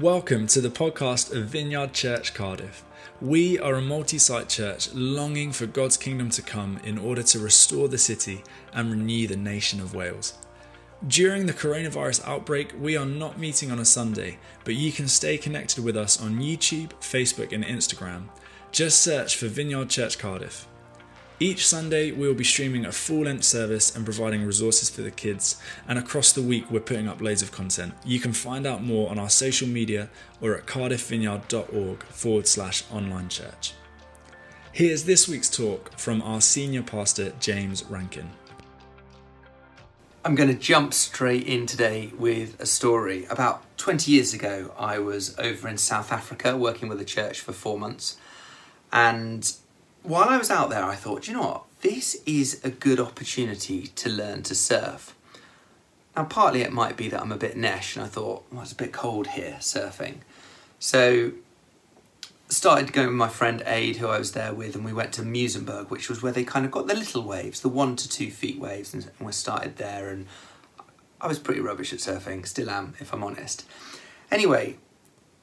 Welcome to the podcast of Vineyard Church Cardiff. We are a multi site church longing for God's kingdom to come in order to restore the city and renew the nation of Wales. During the coronavirus outbreak, we are not meeting on a Sunday, but you can stay connected with us on YouTube, Facebook, and Instagram. Just search for Vineyard Church Cardiff. Each Sunday, we will be streaming a full length service and providing resources for the kids. And across the week, we're putting up loads of content. You can find out more on our social media or at cardiffvineyard.org forward slash online church. Here's this week's talk from our senior pastor, James Rankin. I'm going to jump straight in today with a story. About 20 years ago, I was over in South Africa working with a church for four months. And while I was out there, I thought, you know what? This is a good opportunity to learn to surf. Now, partly it might be that I'm a bit nesh, and I thought, well, it's a bit cold here surfing. So, started going with my friend Aid, who I was there with, and we went to Muizenberg, which was where they kind of got the little waves, the one to two feet waves, and we started there. And I was pretty rubbish at surfing, still am, if I'm honest. Anyway,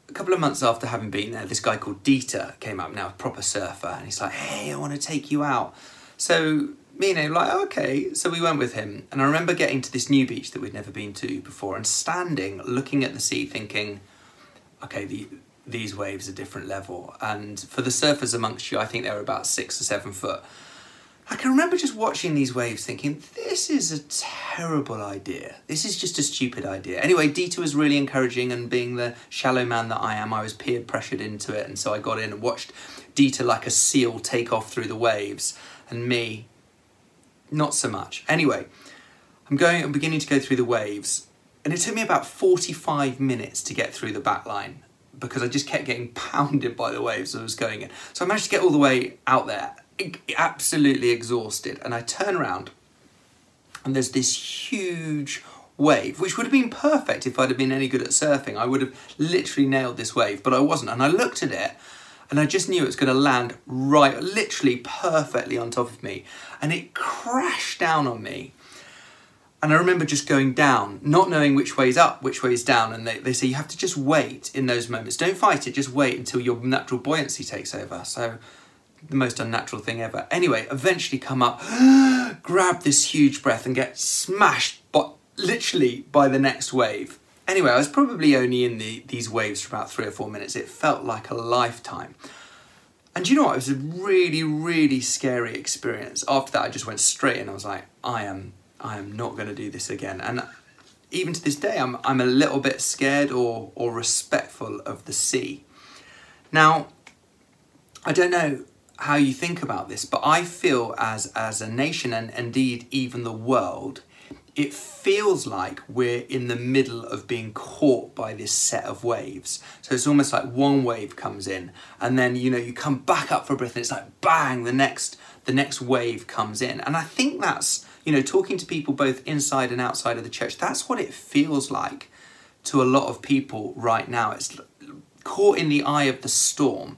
a couple of months after having been there, this guy called Dieter came up now, a proper surfer, and he's like, "Hey, I want to take you out." So me and him like, oh, okay. So we went with him, and I remember getting to this new beach that we'd never been to before, and standing, looking at the sea, thinking, "Okay, the, these waves are different level." And for the surfers amongst you, I think they're about six or seven foot. I can remember just watching these waves thinking, this is a terrible idea. This is just a stupid idea. Anyway, Dieter was really encouraging, and being the shallow man that I am, I was peer pressured into it. And so I got in and watched Dieter like a seal take off through the waves, and me, not so much. Anyway, I'm going, I'm beginning to go through the waves, and it took me about 45 minutes to get through the back line because I just kept getting pounded by the waves as I was going in. So I managed to get all the way out there absolutely exhausted, and I turn around, and there's this huge wave, which would have been perfect if I'd have been any good at surfing. I would have literally nailed this wave, but I wasn't. And I looked at it, and I just knew it was going to land right, literally perfectly on top of me, and it crashed down on me. And I remember just going down, not knowing which way is up, which way is down. And they, they say you have to just wait in those moments. Don't fight it, just wait until your natural buoyancy takes over. So the most unnatural thing ever. Anyway, eventually come up, grab this huge breath and get smashed but literally by the next wave. Anyway, I was probably only in the, these waves for about three or four minutes. It felt like a lifetime. And you know what? It was a really, really scary experience. After that, I just went straight in. I was like, I am, I am not going to do this again. And even to this day, I'm, I'm a little bit scared or, or respectful of the sea. Now, I don't know how you think about this, but I feel as as a nation and indeed even the world, it feels like we're in the middle of being caught by this set of waves. So it's almost like one wave comes in and then you know you come back up for a breath and it's like bang the next the next wave comes in. And I think that's you know talking to people both inside and outside of the church, that's what it feels like to a lot of people right now. It's caught in the eye of the storm.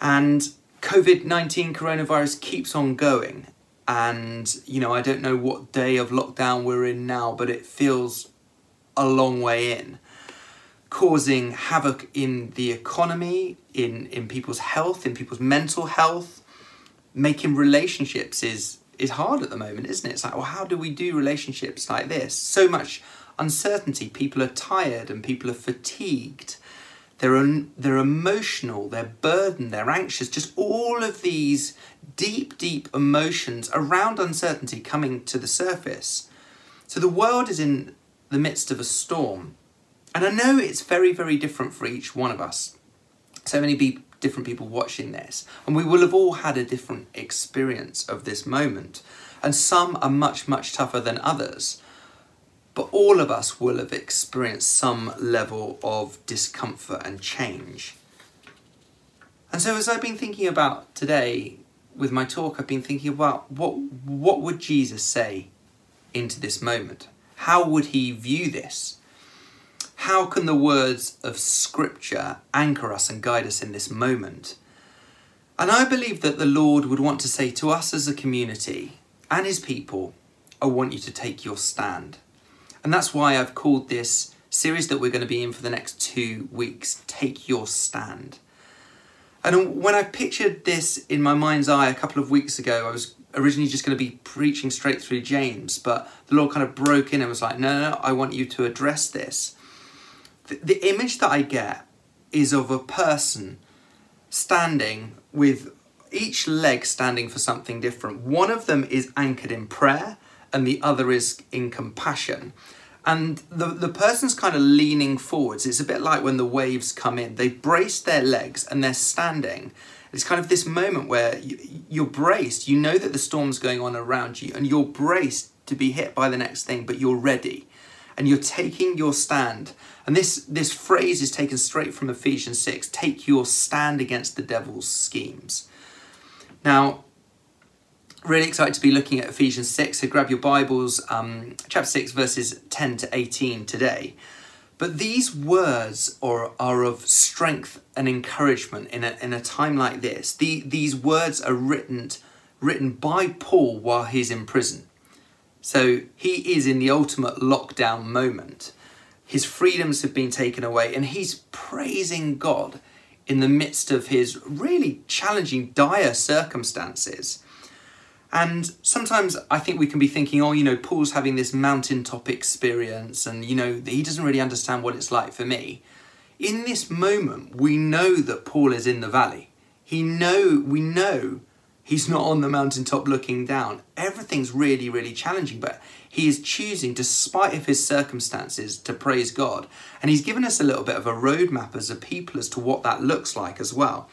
And COVID 19 coronavirus keeps on going. And, you know, I don't know what day of lockdown we're in now, but it feels a long way in, causing havoc in the economy, in, in people's health, in people's mental health. Making relationships is, is hard at the moment, isn't it? It's like, well, how do we do relationships like this? So much uncertainty. People are tired and people are fatigued they're, they're emotional, they're burdened, they're anxious, just all of these deep, deep emotions around uncertainty coming to the surface. So the world is in the midst of a storm. And I know it's very, very different for each one of us. So many be- different people watching this, and we will have all had a different experience of this moment. And some are much, much tougher than others but all of us will have experienced some level of discomfort and change. And so, as I've been thinking about today with my talk, I've been thinking about what, what would Jesus say into this moment? How would he view this? How can the words of Scripture anchor us and guide us in this moment? And I believe that the Lord would want to say to us as a community and his people, I want you to take your stand. And that's why I've called this series that we're going to be in for the next two weeks. Take your stand. And when I pictured this in my mind's eye a couple of weeks ago, I was originally just going to be preaching straight through James, but the Lord kind of broke in and was like, no, no, no I want you to address this. The, the image that I get is of a person standing with each leg standing for something different. One of them is anchored in prayer, and the other is in compassion. And the, the person's kind of leaning forwards. It's a bit like when the waves come in. They brace their legs and they're standing. It's kind of this moment where you, you're braced. You know that the storm's going on around you, and you're braced to be hit by the next thing, but you're ready. And you're taking your stand. And this, this phrase is taken straight from Ephesians 6 take your stand against the devil's schemes. Now, really excited to be looking at Ephesians 6. So grab your Bibles, um, chapter 6, verses 10 to 18 today. But these words are, are of strength and encouragement in a, in a time like this. The, these words are written, written by Paul while he's in prison. So he is in the ultimate lockdown moment. His freedoms have been taken away, and he's praising God in the midst of his really challenging, dire circumstances. And sometimes I think we can be thinking, oh, you know, Paul's having this mountaintop experience and, you know, he doesn't really understand what it's like for me. In this moment, we know that Paul is in the valley. He know, we know he's not on the mountaintop looking down. Everything's really, really challenging, but he is choosing, despite of his circumstances, to praise God. And he's given us a little bit of a roadmap as a people as to what that looks like as well.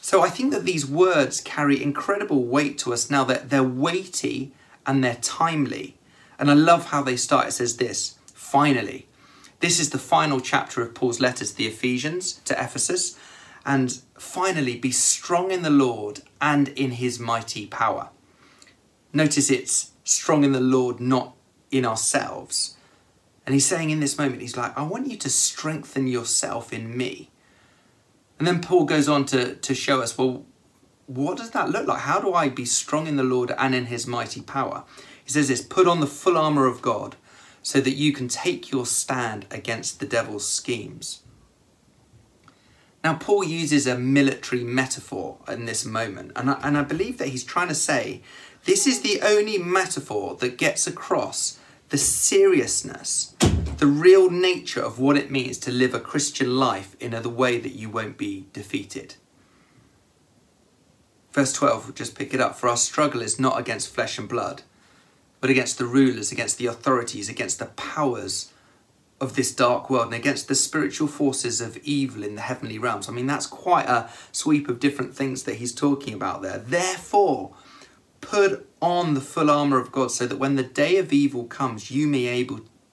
So I think that these words carry incredible weight to us now that they're weighty and they're timely. And I love how they start. It says this finally. This is the final chapter of Paul's letter to the Ephesians, to Ephesus. And finally, be strong in the Lord and in his mighty power. Notice it's strong in the Lord, not in ourselves. And he's saying in this moment, he's like, I want you to strengthen yourself in me. And then Paul goes on to, to show us, well, what does that look like? How do I be strong in the Lord and in his mighty power? He says this put on the full armour of God so that you can take your stand against the devil's schemes. Now, Paul uses a military metaphor in this moment, and I, and I believe that he's trying to say this is the only metaphor that gets across the seriousness the real nature of what it means to live a Christian life in a way that you won't be defeated. Verse 12, we'll just pick it up. For our struggle is not against flesh and blood, but against the rulers, against the authorities, against the powers of this dark world, and against the spiritual forces of evil in the heavenly realms. I mean, that's quite a sweep of different things that he's talking about there. Therefore, put on the full armour of God so that when the day of evil comes, you may able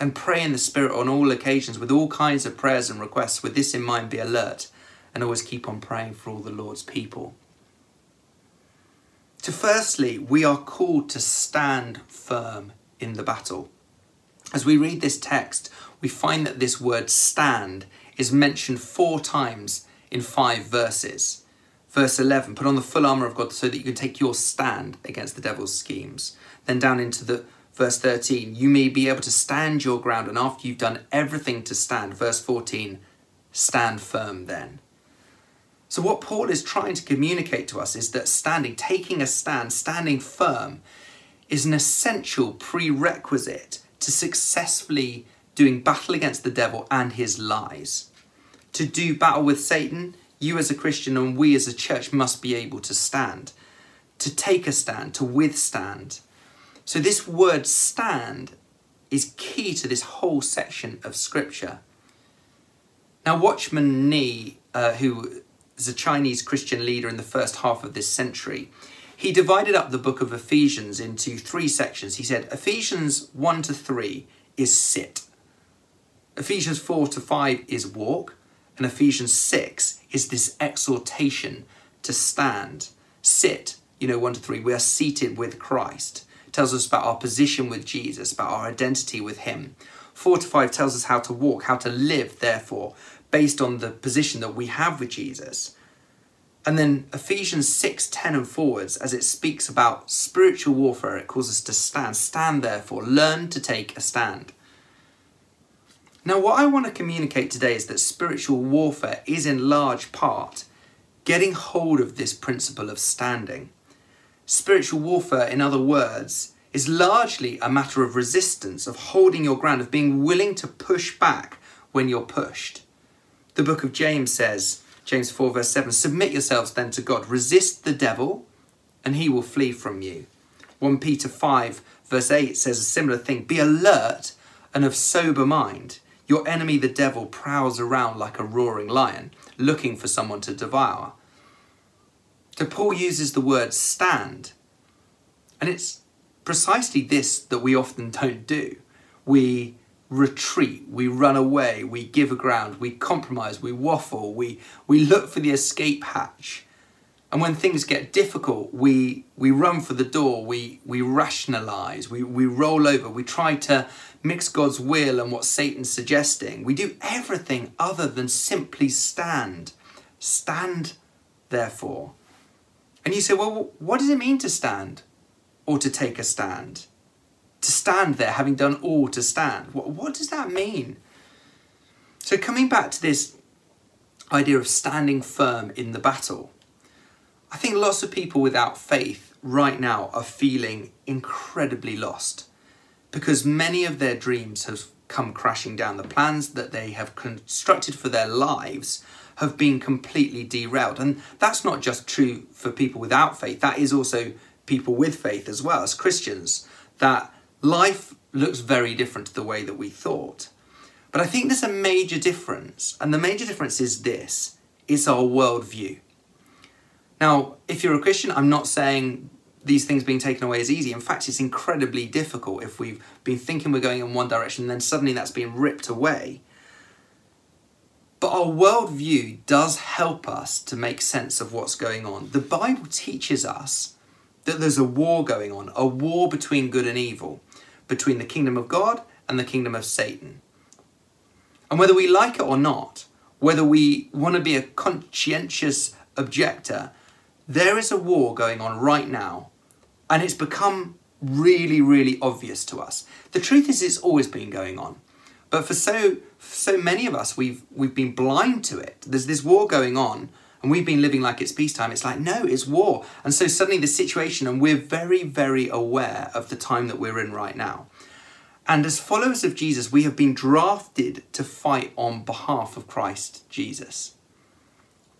and pray in the Spirit on all occasions with all kinds of prayers and requests. With this in mind, be alert and always keep on praying for all the Lord's people. To firstly, we are called to stand firm in the battle. As we read this text, we find that this word stand is mentioned four times in five verses. Verse 11, put on the full armour of God so that you can take your stand against the devil's schemes. Then down into the Verse 13, you may be able to stand your ground, and after you've done everything to stand, verse 14, stand firm then. So, what Paul is trying to communicate to us is that standing, taking a stand, standing firm, is an essential prerequisite to successfully doing battle against the devil and his lies. To do battle with Satan, you as a Christian and we as a church must be able to stand, to take a stand, to withstand. So, this word stand is key to this whole section of scripture. Now, Watchman Nee, uh, who is a Chinese Christian leader in the first half of this century, he divided up the book of Ephesians into three sections. He said Ephesians 1 to 3 is sit, Ephesians 4 to 5 is walk, and Ephesians 6 is this exhortation to stand, sit, you know, 1 to 3. We are seated with Christ. Tells us about our position with Jesus, about our identity with Him. 4 to 5 tells us how to walk, how to live, therefore, based on the position that we have with Jesus. And then Ephesians 6 10 and forwards, as it speaks about spiritual warfare, it calls us to stand. Stand, therefore, learn to take a stand. Now, what I want to communicate today is that spiritual warfare is in large part getting hold of this principle of standing. Spiritual warfare, in other words, is largely a matter of resistance, of holding your ground, of being willing to push back when you're pushed. The book of James says, James 4, verse 7, submit yourselves then to God, resist the devil, and he will flee from you. 1 Peter 5, verse 8 says a similar thing be alert and of sober mind. Your enemy, the devil, prowls around like a roaring lion, looking for someone to devour. So Paul uses the word stand, and it's precisely this that we often don't do. We retreat, we run away, we give ground, we compromise, we waffle, we, we look for the escape hatch. And when things get difficult, we, we run for the door, we, we rationalize, we, we roll over, we try to mix God's will and what Satan's suggesting. We do everything other than simply stand. Stand, therefore. And you say, well, what does it mean to stand or to take a stand? To stand there, having done all to stand. What, what does that mean? So, coming back to this idea of standing firm in the battle, I think lots of people without faith right now are feeling incredibly lost because many of their dreams have come crashing down. The plans that they have constructed for their lives have been completely derailed. And that's not just true for people without faith, that is also people with faith as well as Christians, that life looks very different to the way that we thought. But I think there's a major difference, and the major difference is this it's our worldview. Now, if you're a Christian, I'm not saying these things being taken away is easy. In fact, it's incredibly difficult if we've been thinking we're going in one direction and then suddenly that's being ripped away. But our worldview does help us to make sense of what's going on. The Bible teaches us that there's a war going on, a war between good and evil, between the kingdom of God and the kingdom of Satan. And whether we like it or not, whether we want to be a conscientious objector there is a war going on right now, and it's become really, really obvious to us. The truth is, it's always been going on, but for so so many of us, we've we've been blind to it. There's this war going on, and we've been living like it's peacetime. It's like no, it's war, and so suddenly the situation, and we're very, very aware of the time that we're in right now. And as followers of Jesus, we have been drafted to fight on behalf of Christ Jesus.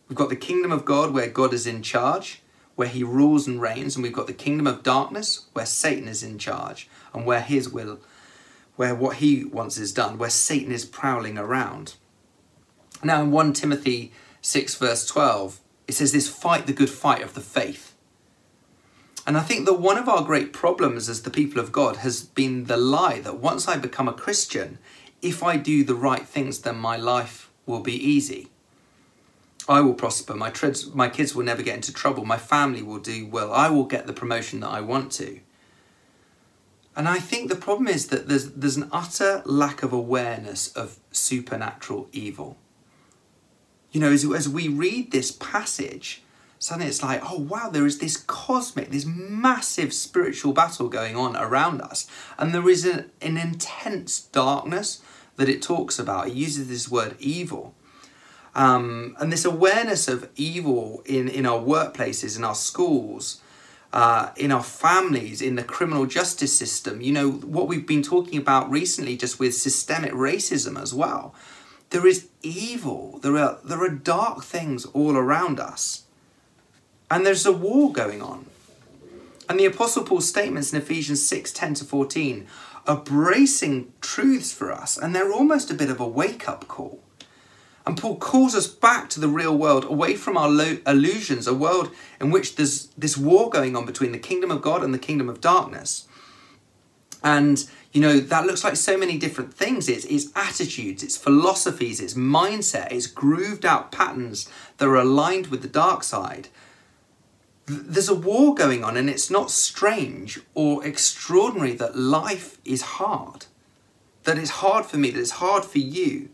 We've got the kingdom of God where God is in charge, where he rules and reigns, and we've got the kingdom of darkness where Satan is in charge and where his will, where what he wants is done, where Satan is prowling around. Now, in 1 Timothy 6, verse 12, it says this fight the good fight of the faith. And I think that one of our great problems as the people of God has been the lie that once I become a Christian, if I do the right things, then my life will be easy. I will prosper. My, my kids will never get into trouble. My family will do well. I will get the promotion that I want to. And I think the problem is that there's, there's an utter lack of awareness of supernatural evil. You know, as, as we read this passage, suddenly it's like, oh wow, there is this cosmic, this massive spiritual battle going on around us. And there is an, an intense darkness that it talks about. It uses this word evil. Um, and this awareness of evil in, in our workplaces, in our schools, uh, in our families, in the criminal justice system, you know, what we've been talking about recently just with systemic racism as well. There is evil, there are, there are dark things all around us. And there's a war going on. And the Apostle Paul's statements in Ephesians 6 10 to 14 are bracing truths for us, and they're almost a bit of a wake up call. And Paul calls us back to the real world, away from our lo- illusions, a world in which there's this war going on between the kingdom of God and the kingdom of darkness. And, you know, that looks like so many different things. It's, it's attitudes, it's philosophies, it's mindset, it's grooved out patterns that are aligned with the dark side. There's a war going on, and it's not strange or extraordinary that life is hard. That it's hard for me, that it's hard for you.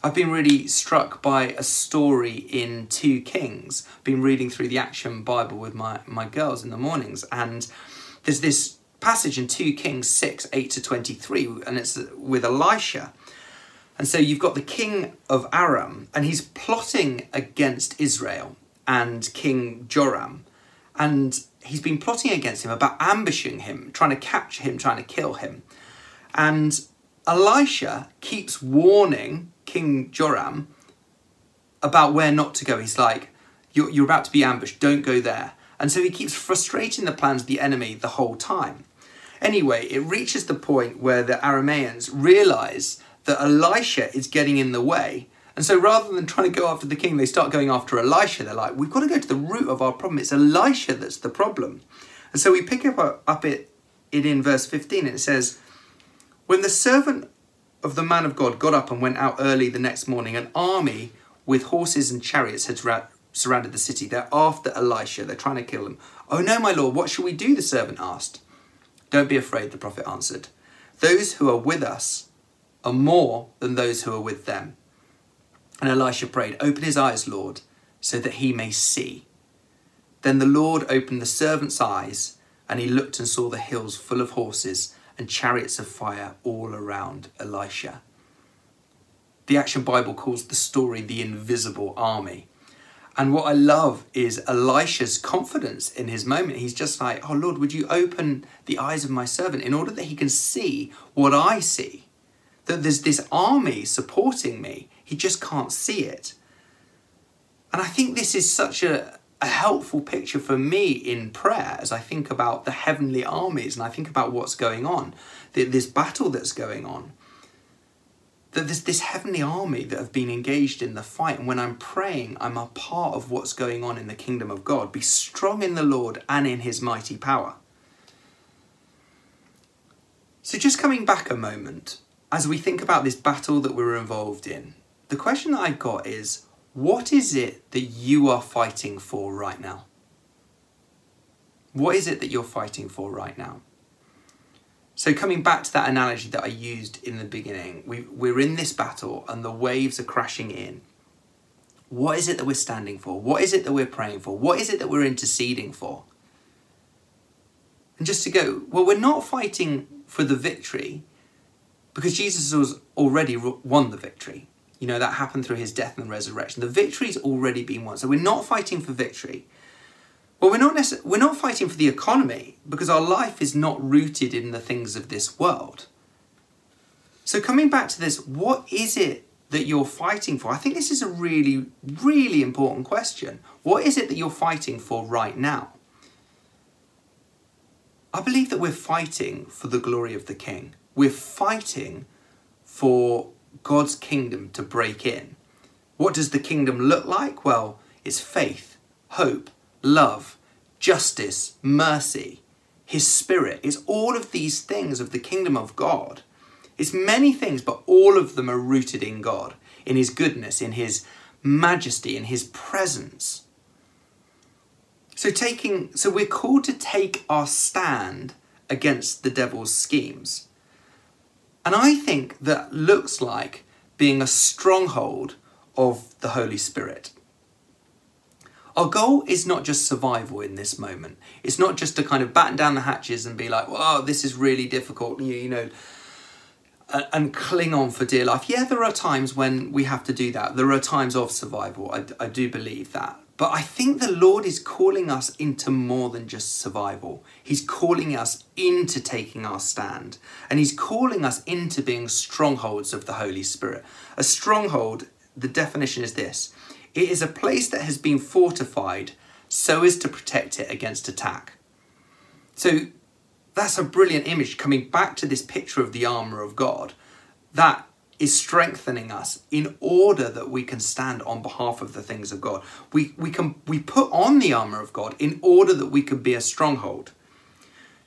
I've been really struck by a story in 2 Kings. I've been reading through the Action Bible with my, my girls in the mornings, and there's this passage in 2 Kings 6 8 to 23, and it's with Elisha. And so you've got the king of Aram, and he's plotting against Israel and King Joram. And he's been plotting against him about ambushing him, trying to capture him, trying to kill him. And Elisha keeps warning King Joram about where not to go. He's like, you're, you're about to be ambushed, don't go there. And so he keeps frustrating the plans of the enemy the whole time. Anyway, it reaches the point where the Arameans realize that Elisha is getting in the way. And so rather than trying to go after the king, they start going after Elisha. They're like, we've got to go to the root of our problem. It's Elisha that's the problem. And so we pick up, up it, it in verse 15 and it says, When the servant of the man of God got up and went out early the next morning, an army with horses and chariots had surrounded the city. They're after Elisha. They're trying to kill him. Oh no, my lord, what shall we do? The servant asked. Don't be afraid, the prophet answered. Those who are with us are more than those who are with them. And Elisha prayed, Open his eyes, Lord, so that he may see. Then the Lord opened the servant's eyes, and he looked and saw the hills full of horses and chariots of fire all around Elisha. The Action Bible calls the story the invisible army. And what I love is Elisha's confidence in his moment. He's just like, Oh Lord, would you open the eyes of my servant in order that he can see what I see? That there's this army supporting me. He just can't see it. And I think this is such a, a helpful picture for me in prayer as I think about the heavenly armies and I think about what's going on, this battle that's going on that there's this heavenly army that have been engaged in the fight. And when I'm praying, I'm a part of what's going on in the kingdom of God. Be strong in the Lord and in his mighty power. So, just coming back a moment, as we think about this battle that we're involved in, the question that I got is what is it that you are fighting for right now? What is it that you're fighting for right now? So coming back to that analogy that I used in the beginning, we, we're in this battle and the waves are crashing in. What is it that we're standing for? What is it that we're praying for? What is it that we're interceding for? And just to go, well, we're not fighting for the victory because Jesus has already won the victory. You know, that happened through his death and resurrection. The victory's already been won. So we're not fighting for victory. Well, we're not necess- we're not fighting for the economy because our life is not rooted in the things of this world. So coming back to this, what is it that you're fighting for? I think this is a really really important question. What is it that you're fighting for right now? I believe that we're fighting for the glory of the king. We're fighting for God's kingdom to break in. What does the kingdom look like? Well, it's faith, hope, love, justice, mercy, his spirit. It's all of these things of the kingdom of God. It's many things, but all of them are rooted in God, in his goodness, in his majesty, in his presence. So taking so we're called to take our stand against the devil's schemes. And I think that looks like being a stronghold of the Holy Spirit. Our goal is not just survival in this moment. It's not just to kind of batten down the hatches and be like, "Oh, this is really difficult," you, you know, and cling on for dear life. Yeah, there are times when we have to do that. There are times of survival. I, I do believe that. But I think the Lord is calling us into more than just survival. He's calling us into taking our stand. And He's calling us into being strongholds of the Holy Spirit. A stronghold, the definition is this it is a place that has been fortified so as to protect it against attack. So that's a brilliant image coming back to this picture of the armour of God. That is strengthening us in order that we can stand on behalf of the things of God. We, we can we put on the armour of God in order that we can be a stronghold.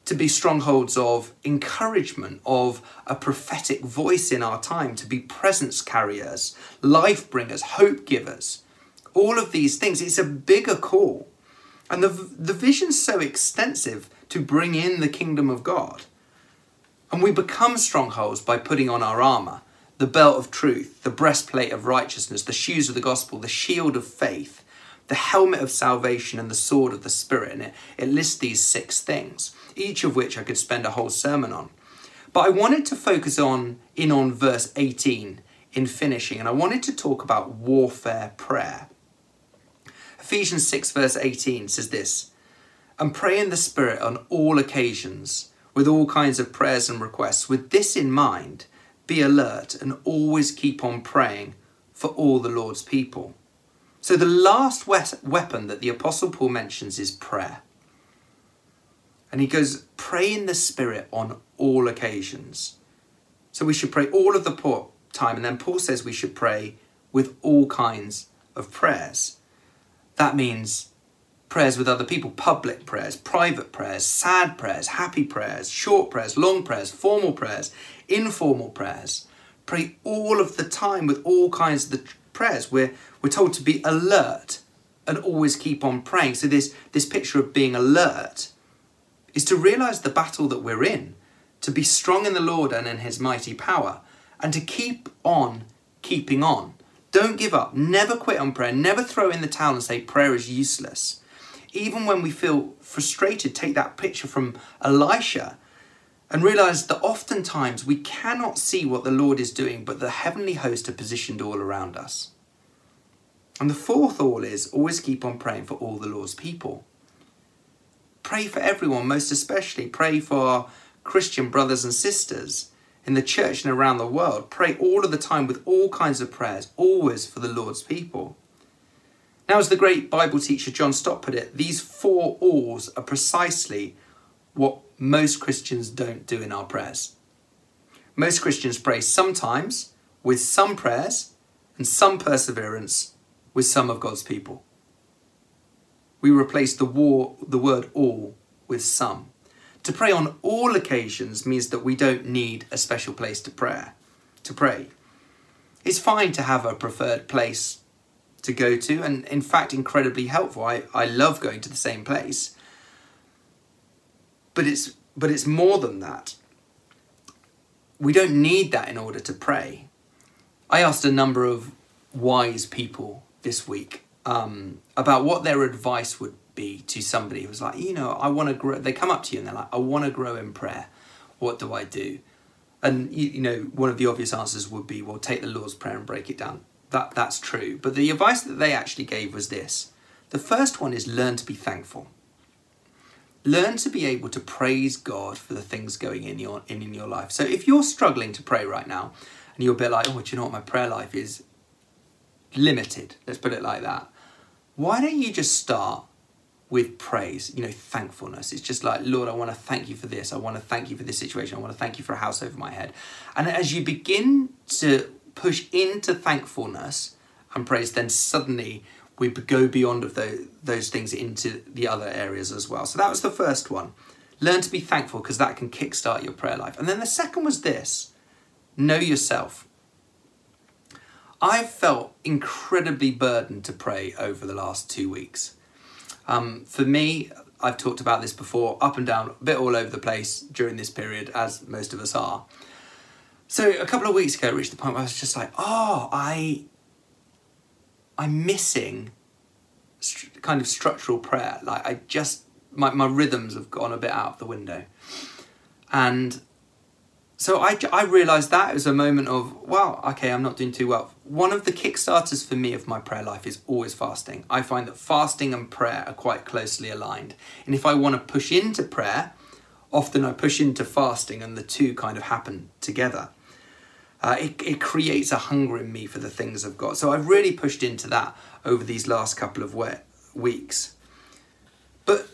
to be strongholds of encouragement, of a prophetic voice in our time, to be presence carriers, life bringers, hope givers. All of these things, it's a bigger call. And the, the vision's so extensive to bring in the kingdom of God. And we become strongholds by putting on our armour, the belt of truth, the breastplate of righteousness, the shoes of the gospel, the shield of faith, the helmet of salvation, and the sword of the Spirit. And it, it lists these six things, each of which I could spend a whole sermon on. But I wanted to focus on in on verse 18 in finishing, and I wanted to talk about warfare prayer. Ephesians 6, verse 18 says this And pray in the Spirit on all occasions, with all kinds of prayers and requests. With this in mind, be alert and always keep on praying for all the Lord's people. So, the last weapon that the Apostle Paul mentions is prayer. And he goes, Pray in the Spirit on all occasions. So, we should pray all of the time. And then Paul says we should pray with all kinds of prayers. That means prayers with other people, public prayers, private prayers, sad prayers, happy prayers, short prayers, long prayers, formal prayers, informal prayers. Pray all of the time with all kinds of the prayers. We're, we're told to be alert and always keep on praying. So this, this picture of being alert is to realize the battle that we're in, to be strong in the Lord and in his mighty power, and to keep on keeping on. Don't give up. Never quit on prayer. Never throw in the towel and say prayer is useless. Even when we feel frustrated, take that picture from Elisha and realize that oftentimes we cannot see what the Lord is doing, but the heavenly host are positioned all around us. And the fourth all is always keep on praying for all the Lord's people. Pray for everyone, most especially pray for our Christian brothers and sisters in the church and around the world. Pray all of the time with all kinds of prayers, always for the Lord's people. Now, as the great Bible teacher John Stott put it, these four alls are precisely what most Christians don't do in our prayers. Most Christians pray sometimes with some prayers and some perseverance with some of God's people. We replace the, war, the word all with some. To pray on all occasions means that we don't need a special place to pray. To pray. It's fine to have a preferred place to go to, and in fact, incredibly helpful. I, I love going to the same place. But it's but it's more than that. We don't need that in order to pray. I asked a number of wise people this week um, about what their advice would be to somebody who's like, you know, I want to grow. They come up to you and they're like, I want to grow in prayer. What do I do? And you, you know, one of the obvious answers would be, well, take the Lord's Prayer and break it down. That that's true. But the advice that they actually gave was this: the first one is learn to be thankful. Learn to be able to praise God for the things going in your in, in your life. So if you're struggling to pray right now, and you're a bit like, oh, do you know what my prayer life is limited? Let's put it like that. Why don't you just start with praise, you know, thankfulness. It's just like, Lord, I want to thank you for this. I want to thank you for this situation. I want to thank you for a house over my head. And as you begin to push into thankfulness and praise, then suddenly we go beyond of those, those things into the other areas as well. So that was the first one. Learn to be thankful because that can kickstart your prayer life. And then the second was this know yourself. I've felt incredibly burdened to pray over the last two weeks. Um, for me, I've talked about this before, up and down, a bit all over the place during this period, as most of us are. So a couple of weeks ago, I reached the point where I was just like, oh, I, I'm missing kind of structural prayer. Like I just, my, my rhythms have gone a bit out of the window. And so I, I realized that it was a moment of, well, okay, I'm not doing too well. One of the kickstarters for me of my prayer life is always fasting. I find that fasting and prayer are quite closely aligned. And if I want to push into prayer, often I push into fasting and the two kind of happen together. Uh, it, it creates a hunger in me for the things of God. So I've really pushed into that over these last couple of we- weeks. But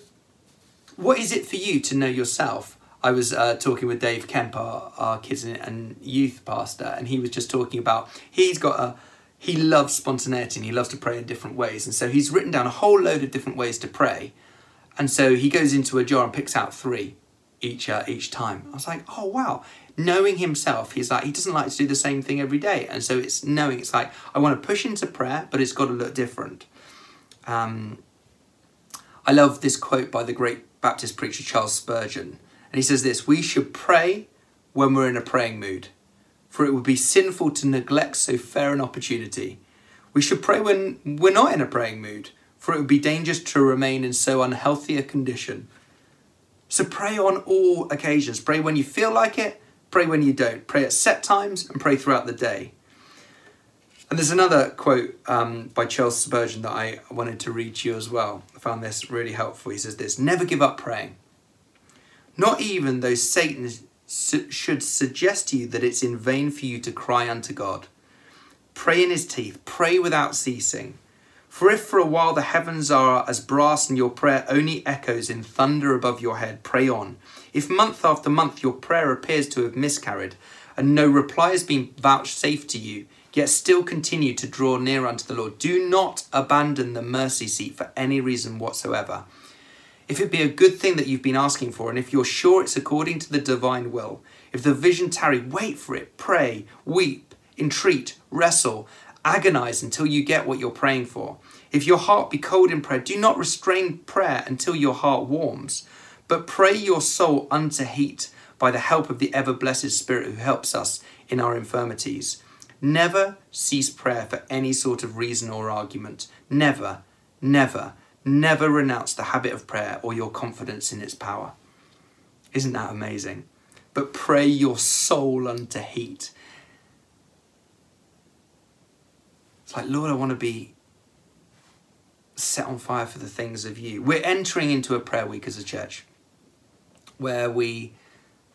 what is it for you to know yourself? I was uh, talking with Dave Kemp, our, our kids and youth pastor, and he was just talking about he's got a he loves spontaneity and he loves to pray in different ways, and so he's written down a whole load of different ways to pray, and so he goes into a jar and picks out three, each uh, each time. I was like, oh wow, knowing himself, he's like he doesn't like to do the same thing every day, and so it's knowing it's like I want to push into prayer, but it's got to look different. Um, I love this quote by the great Baptist preacher Charles Spurgeon, and he says this: "We should pray when we're in a praying mood, for it would be sinful to neglect so fair an opportunity. We should pray when we're not in a praying mood." For it would be dangerous to remain in so unhealthy a condition. So pray on all occasions. Pray when you feel like it, pray when you don't. Pray at set times and pray throughout the day. And there's another quote um, by Charles Spurgeon that I wanted to read to you as well. I found this really helpful. He says this Never give up praying. Not even though Satan su- should suggest to you that it's in vain for you to cry unto God. Pray in his teeth, pray without ceasing. For if for a while the heavens are as brass and your prayer only echoes in thunder above your head, pray on. If month after month your prayer appears to have miscarried, and no reply has been vouchsafed to you, yet still continue to draw near unto the Lord, do not abandon the mercy seat for any reason whatsoever. If it be a good thing that you've been asking for, and if you're sure it's according to the divine will, if the vision tarry, wait for it, pray, weep, entreat, wrestle, agonize until you get what you're praying for. If your heart be cold in prayer, do not restrain prayer until your heart warms, but pray your soul unto heat by the help of the ever blessed Spirit who helps us in our infirmities. Never cease prayer for any sort of reason or argument. Never, never, never renounce the habit of prayer or your confidence in its power. Isn't that amazing? But pray your soul unto heat. It's like, Lord, I want to be set on fire for the things of you. We're entering into a prayer week as a church where we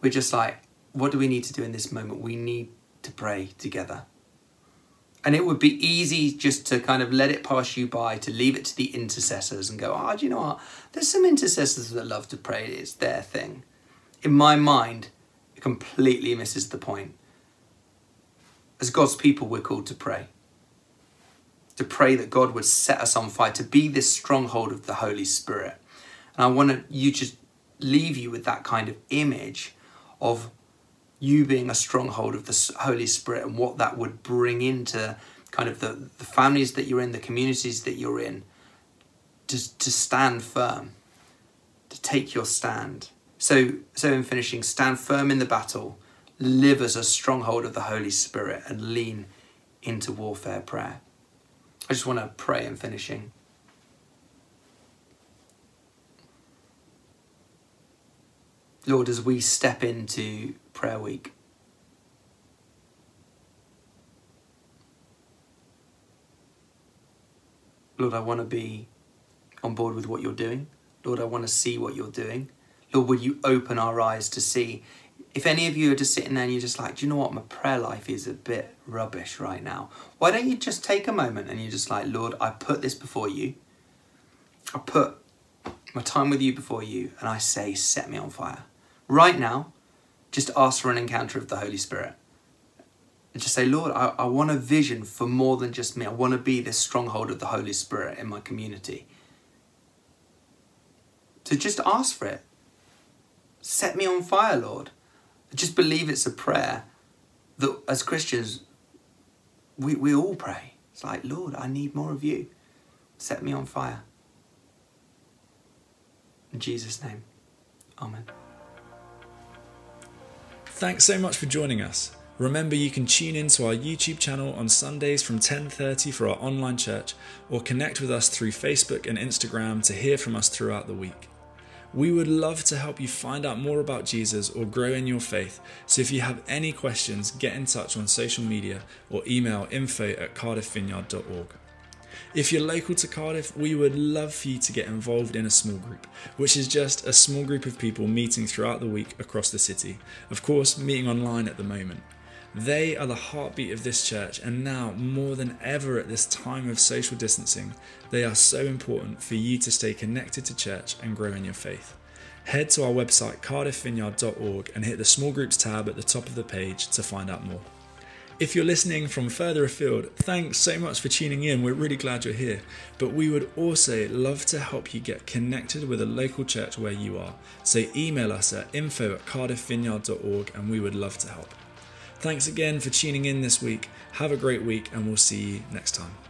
we're just like, what do we need to do in this moment? We need to pray together. And it would be easy just to kind of let it pass you by, to leave it to the intercessors and go, oh, do you know what? There's some intercessors that love to pray, it's their thing. In my mind, it completely misses the point. As God's people, we're called to pray to pray that God would set us on fire, to be this stronghold of the Holy Spirit. And I want you just leave you with that kind of image of you being a stronghold of the Holy Spirit and what that would bring into kind of the, the families that you're in, the communities that you're in, to, to stand firm, to take your stand. So, so in finishing, stand firm in the battle, live as a stronghold of the Holy Spirit, and lean into warfare prayer. I just want to pray in finishing. Lord, as we step into prayer week, Lord, I want to be on board with what you're doing. Lord, I want to see what you're doing. Lord, would you open our eyes to see if any of you are just sitting there and you're just like, do you know what, my prayer life is a bit rubbish right now, why don't you just take a moment and you're just like, Lord, I put this before you. I put my time with you before you and I say, set me on fire. Right now, just ask for an encounter of the Holy Spirit. And just say, Lord, I, I want a vision for more than just me. I want to be this stronghold of the Holy Spirit in my community. So just ask for it. Set me on fire, Lord. I just believe it's a prayer that as Christians, we, we all pray. It's like, Lord, I need more of you. Set me on fire. In Jesus' name, Amen. Thanks so much for joining us. Remember you can tune in to our YouTube channel on Sundays from 10:30 for our online church or connect with us through Facebook and Instagram to hear from us throughout the week. We would love to help you find out more about Jesus or grow in your faith. So if you have any questions, get in touch on social media or email info at cardiffvineyard.org. If you're local to Cardiff, we would love for you to get involved in a small group, which is just a small group of people meeting throughout the week across the city. Of course, meeting online at the moment. They are the heartbeat of this church, and now more than ever at this time of social distancing, they are so important for you to stay connected to church and grow in your faith. Head to our website cardiffvineyard.org and hit the small groups tab at the top of the page to find out more. If you're listening from further afield, thanks so much for tuning in. We're really glad you're here. But we would also love to help you get connected with a local church where you are. So email us at info at cardiffvineyard.org and we would love to help. Thanks again for tuning in this week. Have a great week and we'll see you next time.